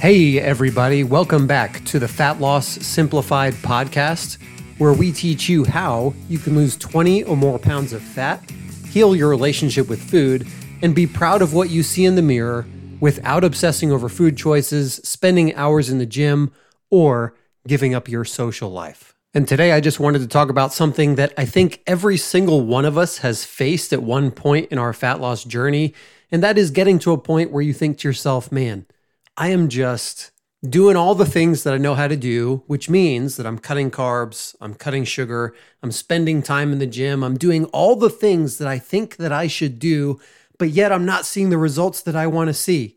Hey, everybody, welcome back to the Fat Loss Simplified podcast, where we teach you how you can lose 20 or more pounds of fat, heal your relationship with food, and be proud of what you see in the mirror without obsessing over food choices, spending hours in the gym, or giving up your social life. And today I just wanted to talk about something that I think every single one of us has faced at one point in our fat loss journey, and that is getting to a point where you think to yourself, man, I am just doing all the things that I know how to do, which means that I'm cutting carbs, I'm cutting sugar, I'm spending time in the gym, I'm doing all the things that I think that I should do, but yet I'm not seeing the results that I want to see.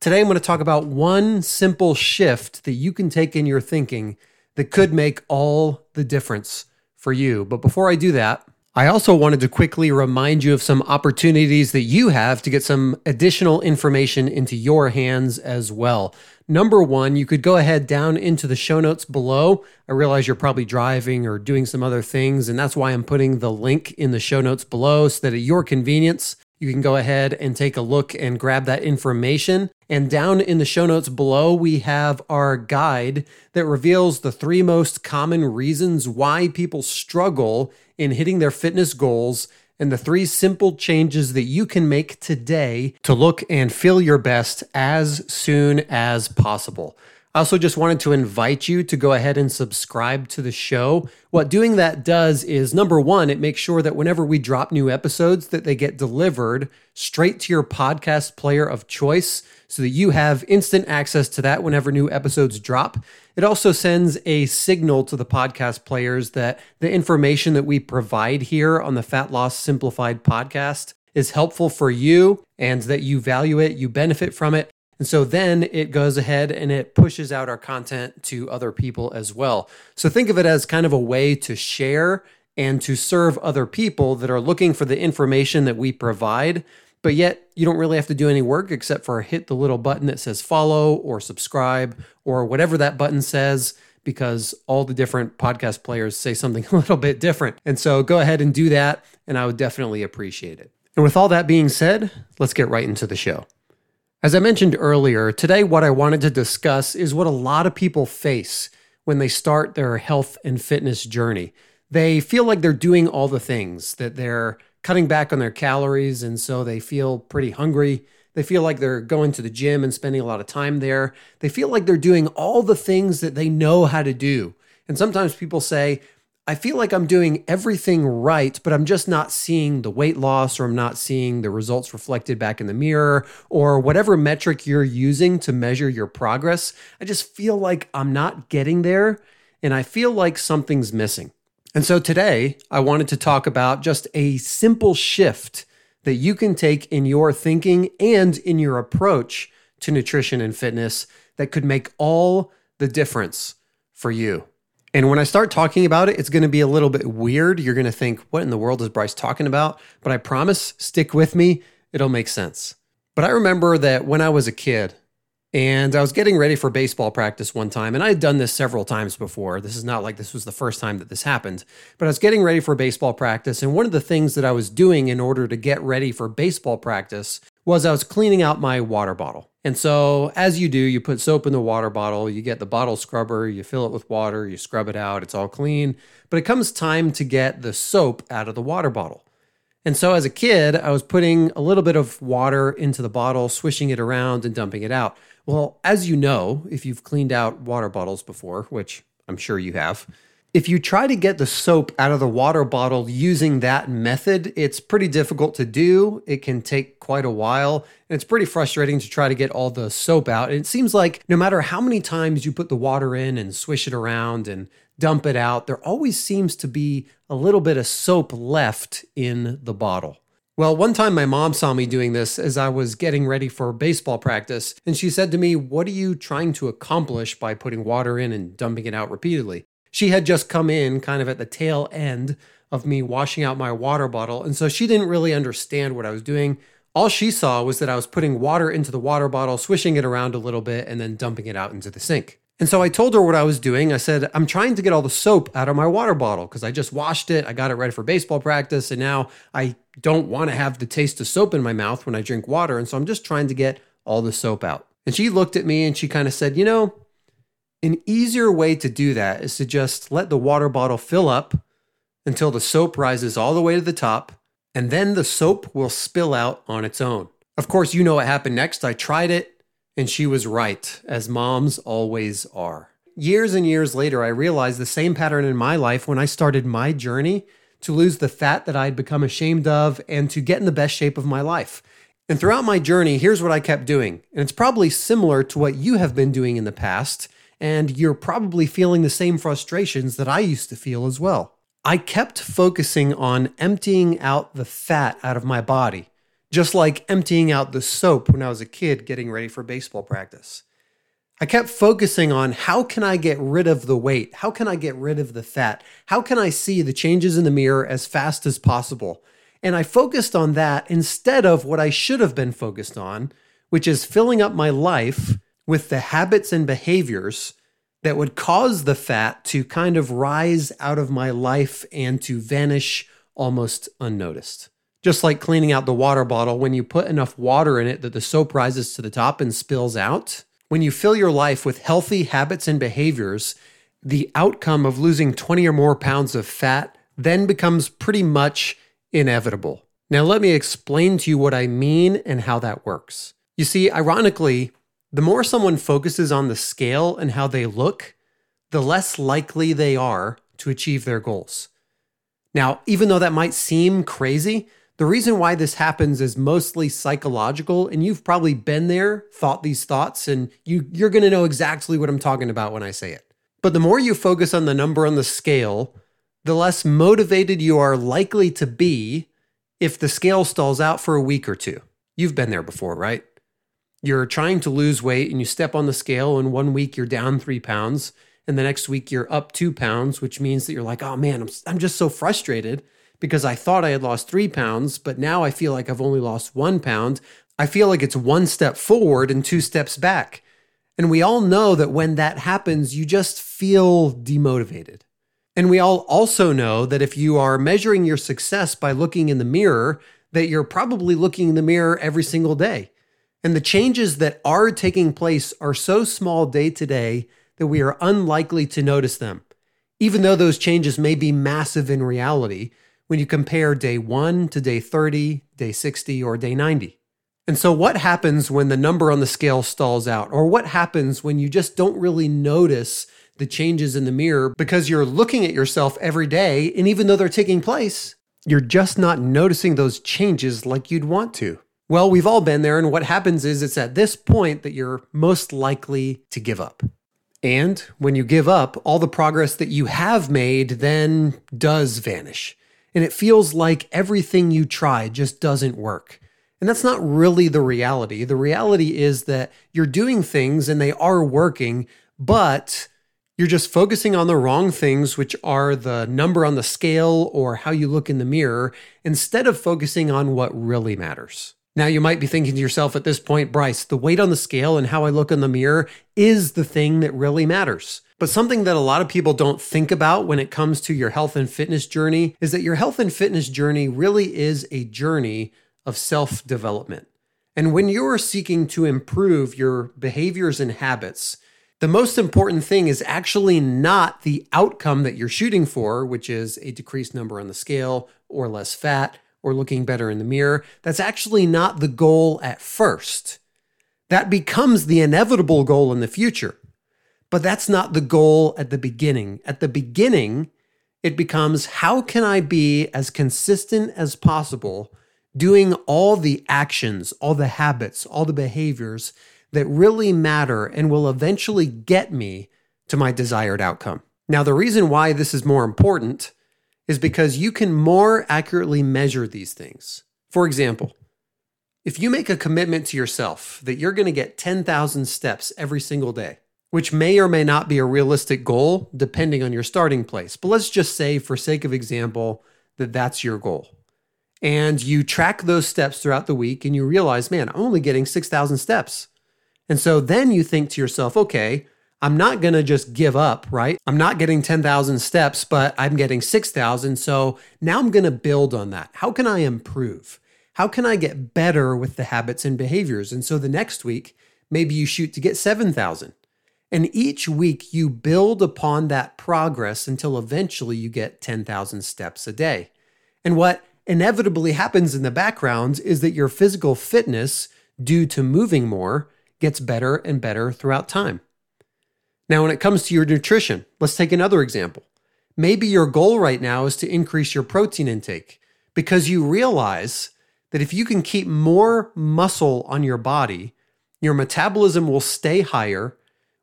Today I'm going to talk about one simple shift that you can take in your thinking that could make all the difference for you. But before I do that, I also wanted to quickly remind you of some opportunities that you have to get some additional information into your hands as well. Number one, you could go ahead down into the show notes below. I realize you're probably driving or doing some other things, and that's why I'm putting the link in the show notes below so that at your convenience, you can go ahead and take a look and grab that information. And down in the show notes below, we have our guide that reveals the three most common reasons why people struggle in hitting their fitness goals and the three simple changes that you can make today to look and feel your best as soon as possible. I also just wanted to invite you to go ahead and subscribe to the show. What doing that does is number 1, it makes sure that whenever we drop new episodes that they get delivered straight to your podcast player of choice so that you have instant access to that whenever new episodes drop. It also sends a signal to the podcast players that the information that we provide here on the Fat Loss Simplified podcast is helpful for you and that you value it, you benefit from it, and so then it goes ahead and it pushes out our content to other people as well. So think of it as kind of a way to share and to serve other people that are looking for the information that we provide. But yet, you don't really have to do any work except for hit the little button that says follow or subscribe or whatever that button says, because all the different podcast players say something a little bit different. And so go ahead and do that, and I would definitely appreciate it. And with all that being said, let's get right into the show. As I mentioned earlier, today what I wanted to discuss is what a lot of people face when they start their health and fitness journey. They feel like they're doing all the things, that they're cutting back on their calories, and so they feel pretty hungry. They feel like they're going to the gym and spending a lot of time there. They feel like they're doing all the things that they know how to do. And sometimes people say, I feel like I'm doing everything right, but I'm just not seeing the weight loss or I'm not seeing the results reflected back in the mirror or whatever metric you're using to measure your progress. I just feel like I'm not getting there and I feel like something's missing. And so today, I wanted to talk about just a simple shift that you can take in your thinking and in your approach to nutrition and fitness that could make all the difference for you. And when I start talking about it, it's going to be a little bit weird. You're going to think, what in the world is Bryce talking about? But I promise, stick with me, it'll make sense. But I remember that when I was a kid and I was getting ready for baseball practice one time, and I had done this several times before. This is not like this was the first time that this happened, but I was getting ready for baseball practice. And one of the things that I was doing in order to get ready for baseball practice was I was cleaning out my water bottle. And so, as you do, you put soap in the water bottle, you get the bottle scrubber, you fill it with water, you scrub it out, it's all clean. But it comes time to get the soap out of the water bottle. And so, as a kid, I was putting a little bit of water into the bottle, swishing it around, and dumping it out. Well, as you know, if you've cleaned out water bottles before, which I'm sure you have, if you try to get the soap out of the water bottle using that method, it's pretty difficult to do. It can take quite a while, and it's pretty frustrating to try to get all the soap out. And it seems like no matter how many times you put the water in and swish it around and dump it out, there always seems to be a little bit of soap left in the bottle. Well, one time my mom saw me doing this as I was getting ready for baseball practice, and she said to me, What are you trying to accomplish by putting water in and dumping it out repeatedly? She had just come in kind of at the tail end of me washing out my water bottle. And so she didn't really understand what I was doing. All she saw was that I was putting water into the water bottle, swishing it around a little bit, and then dumping it out into the sink. And so I told her what I was doing. I said, I'm trying to get all the soap out of my water bottle because I just washed it. I got it ready for baseball practice. And now I don't want to have the taste of soap in my mouth when I drink water. And so I'm just trying to get all the soap out. And she looked at me and she kind of said, You know, an easier way to do that is to just let the water bottle fill up until the soap rises all the way to the top, and then the soap will spill out on its own. Of course, you know what happened next. I tried it, and she was right, as moms always are. Years and years later, I realized the same pattern in my life when I started my journey to lose the fat that I'd become ashamed of and to get in the best shape of my life. And throughout my journey, here's what I kept doing. And it's probably similar to what you have been doing in the past. And you're probably feeling the same frustrations that I used to feel as well. I kept focusing on emptying out the fat out of my body, just like emptying out the soap when I was a kid getting ready for baseball practice. I kept focusing on how can I get rid of the weight? How can I get rid of the fat? How can I see the changes in the mirror as fast as possible? And I focused on that instead of what I should have been focused on, which is filling up my life with the habits and behaviors that would cause the fat to kind of rise out of my life and to vanish almost unnoticed. Just like cleaning out the water bottle, when you put enough water in it that the soap rises to the top and spills out, when you fill your life with healthy habits and behaviors, the outcome of losing 20 or more pounds of fat then becomes pretty much inevitable. Now, let me explain to you what I mean and how that works. You see, ironically, the more someone focuses on the scale and how they look, the less likely they are to achieve their goals. Now, even though that might seem crazy, the reason why this happens is mostly psychological, and you've probably been there, thought these thoughts, and you, you're going to know exactly what I'm talking about when I say it. But the more you focus on the number on the scale, the less motivated you are likely to be if the scale stalls out for a week or two. You've been there before, right? You're trying to lose weight and you step on the scale and one week you're down three pounds and the next week you're up two pounds which means that you're like oh man i'm, I'm just so frustrated because i thought i had lost three pounds but now i feel like i've only lost one pound. I feel like it's one step forward and two steps back. And we all know that when that happens you just feel demotivated. And we all also know that if you are measuring your success by looking in the mirror that you're probably looking in the mirror every single day and the changes that are taking place are so small day to day that we are unlikely to notice them, even though those changes may be massive in reality when you compare day one to day 30, day 60, or day 90. And so, what happens when the number on the scale stalls out? Or what happens when you just don't really notice the changes in the mirror because you're looking at yourself every day, and even though they're taking place, you're just not noticing those changes like you'd want to? Well, we've all been there, and what happens is it's at this point that you're most likely to give up. And when you give up, all the progress that you have made then does vanish. And it feels like everything you try just doesn't work. And that's not really the reality. The reality is that you're doing things and they are working, but you're just focusing on the wrong things, which are the number on the scale or how you look in the mirror, instead of focusing on what really matters. Now, you might be thinking to yourself at this point, Bryce, the weight on the scale and how I look in the mirror is the thing that really matters. But something that a lot of people don't think about when it comes to your health and fitness journey is that your health and fitness journey really is a journey of self development. And when you're seeking to improve your behaviors and habits, the most important thing is actually not the outcome that you're shooting for, which is a decreased number on the scale or less fat or looking better in the mirror. That's actually not the goal at first. That becomes the inevitable goal in the future. But that's not the goal at the beginning. At the beginning, it becomes how can I be as consistent as possible doing all the actions, all the habits, all the behaviors that really matter and will eventually get me to my desired outcome. Now, the reason why this is more important is because you can more accurately measure these things. For example, if you make a commitment to yourself that you're going to get 10,000 steps every single day, which may or may not be a realistic goal depending on your starting place, but let's just say, for sake of example, that that's your goal. And you track those steps throughout the week and you realize, man, I'm only getting 6,000 steps. And so then you think to yourself, okay, I'm not going to just give up, right? I'm not getting 10,000 steps, but I'm getting 6,000. So now I'm going to build on that. How can I improve? How can I get better with the habits and behaviors? And so the next week, Maybe you shoot to get 7,000. And each week you build upon that progress until eventually you get 10,000 steps a day. And what inevitably happens in the background is that your physical fitness, due to moving more, gets better and better throughout time. Now, when it comes to your nutrition, let's take another example. Maybe your goal right now is to increase your protein intake because you realize that if you can keep more muscle on your body, your metabolism will stay higher,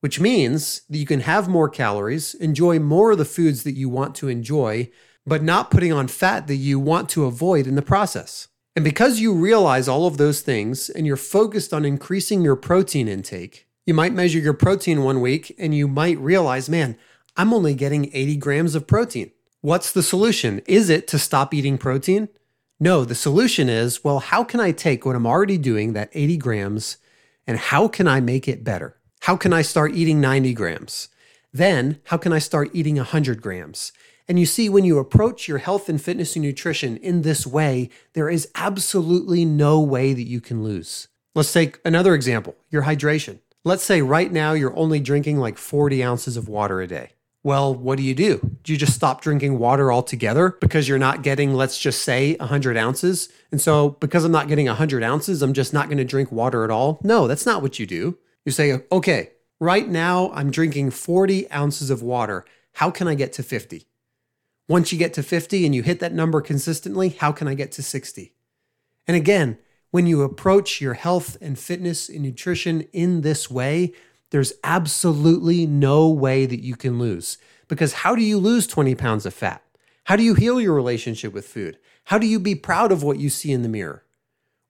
which means that you can have more calories, enjoy more of the foods that you want to enjoy, but not putting on fat that you want to avoid in the process. And because you realize all of those things and you're focused on increasing your protein intake, you might measure your protein one week and you might realize, man, I'm only getting 80 grams of protein. What's the solution? Is it to stop eating protein? No, the solution is, well, how can I take what I'm already doing, that 80 grams, and how can I make it better? How can I start eating 90 grams? Then, how can I start eating 100 grams? And you see, when you approach your health and fitness and nutrition in this way, there is absolutely no way that you can lose. Let's take another example your hydration. Let's say right now you're only drinking like 40 ounces of water a day. Well, what do you do? Do you just stop drinking water altogether because you're not getting, let's just say, 100 ounces? And so, because I'm not getting 100 ounces, I'm just not going to drink water at all? No, that's not what you do. You say, okay, right now I'm drinking 40 ounces of water. How can I get to 50? Once you get to 50 and you hit that number consistently, how can I get to 60? And again, when you approach your health and fitness and nutrition in this way, there's absolutely no way that you can lose. Because how do you lose 20 pounds of fat? How do you heal your relationship with food? How do you be proud of what you see in the mirror?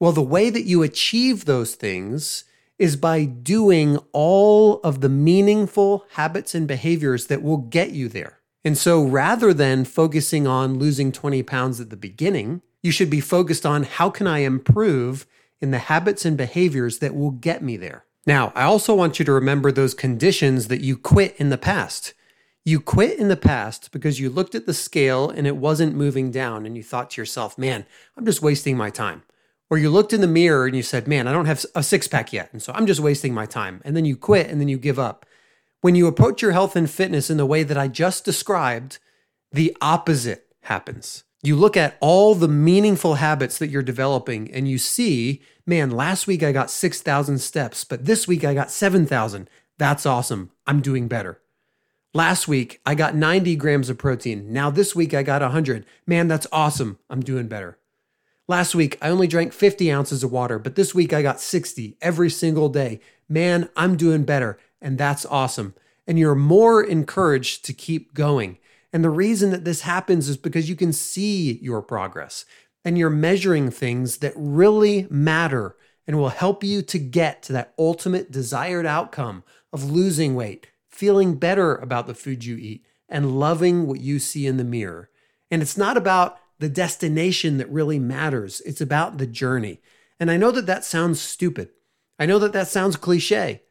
Well, the way that you achieve those things is by doing all of the meaningful habits and behaviors that will get you there. And so rather than focusing on losing 20 pounds at the beginning, you should be focused on how can I improve in the habits and behaviors that will get me there. Now, I also want you to remember those conditions that you quit in the past. You quit in the past because you looked at the scale and it wasn't moving down, and you thought to yourself, man, I'm just wasting my time. Or you looked in the mirror and you said, man, I don't have a six pack yet, and so I'm just wasting my time. And then you quit and then you give up. When you approach your health and fitness in the way that I just described, the opposite happens. You look at all the meaningful habits that you're developing and you see, man, last week I got 6,000 steps, but this week I got 7,000. That's awesome. I'm doing better. Last week I got 90 grams of protein. Now this week I got 100. Man, that's awesome. I'm doing better. Last week I only drank 50 ounces of water, but this week I got 60 every single day. Man, I'm doing better. And that's awesome. And you're more encouraged to keep going. And the reason that this happens is because you can see your progress and you're measuring things that really matter and will help you to get to that ultimate desired outcome of losing weight, feeling better about the food you eat, and loving what you see in the mirror. And it's not about the destination that really matters, it's about the journey. And I know that that sounds stupid. I know that that sounds cliche.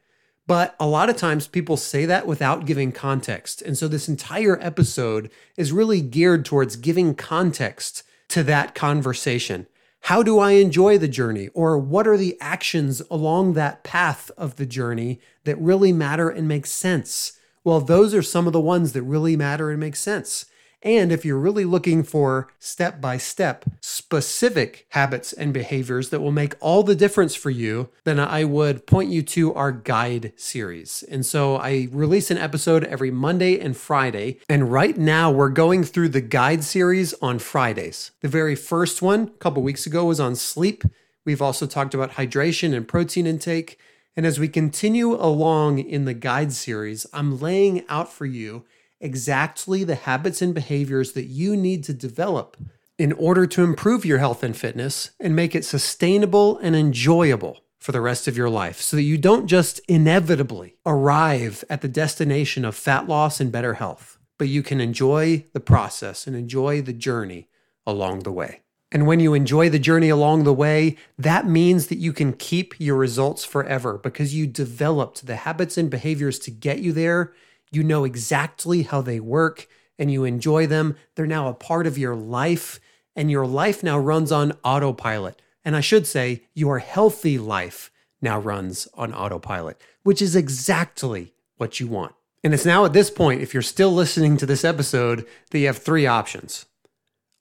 But a lot of times people say that without giving context. And so this entire episode is really geared towards giving context to that conversation. How do I enjoy the journey? Or what are the actions along that path of the journey that really matter and make sense? Well, those are some of the ones that really matter and make sense. And if you're really looking for step by step specific habits and behaviors that will make all the difference for you, then I would point you to our guide series. And so I release an episode every Monday and Friday. And right now we're going through the guide series on Fridays. The very first one a couple weeks ago was on sleep. We've also talked about hydration and protein intake. And as we continue along in the guide series, I'm laying out for you exactly the habits and behaviors that you need to develop in order to improve your health and fitness and make it sustainable and enjoyable for the rest of your life so that you don't just inevitably arrive at the destination of fat loss and better health, but you can enjoy the process and enjoy the journey along the way. And when you enjoy the journey along the way, that means that you can keep your results forever because you developed the habits and behaviors to get you there you know exactly how they work and you enjoy them. They're now a part of your life, and your life now runs on autopilot. And I should say, your healthy life now runs on autopilot, which is exactly what you want. And it's now at this point, if you're still listening to this episode, that you have three options.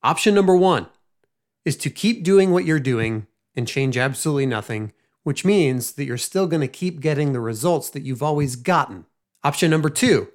Option number one is to keep doing what you're doing and change absolutely nothing, which means that you're still going to keep getting the results that you've always gotten. Option number two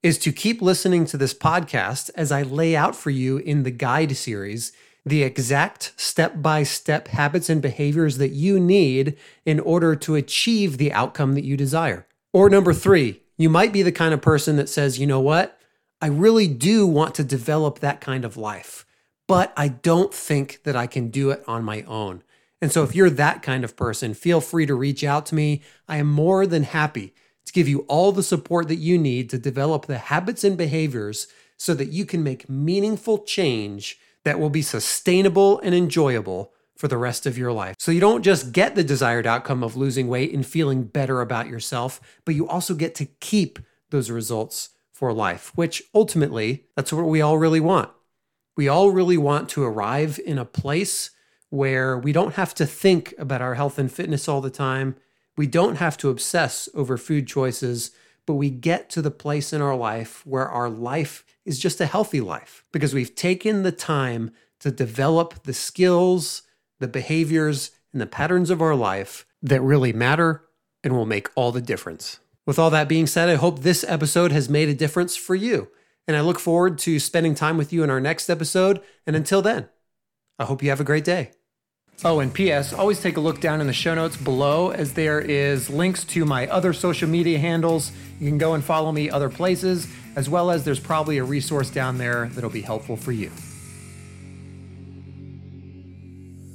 is to keep listening to this podcast as I lay out for you in the guide series the exact step by step habits and behaviors that you need in order to achieve the outcome that you desire. Or number three, you might be the kind of person that says, you know what? I really do want to develop that kind of life, but I don't think that I can do it on my own. And so, if you're that kind of person, feel free to reach out to me. I am more than happy to give you all the support that you need to develop the habits and behaviors so that you can make meaningful change that will be sustainable and enjoyable for the rest of your life. So you don't just get the desired outcome of losing weight and feeling better about yourself, but you also get to keep those results for life, which ultimately, that's what we all really want. We all really want to arrive in a place where we don't have to think about our health and fitness all the time. We don't have to obsess over food choices, but we get to the place in our life where our life is just a healthy life because we've taken the time to develop the skills, the behaviors, and the patterns of our life that really matter and will make all the difference. With all that being said, I hope this episode has made a difference for you. And I look forward to spending time with you in our next episode. And until then, I hope you have a great day. Oh, and P.S., always take a look down in the show notes below as there is links to my other social media handles. You can go and follow me other places, as well as there's probably a resource down there that'll be helpful for you.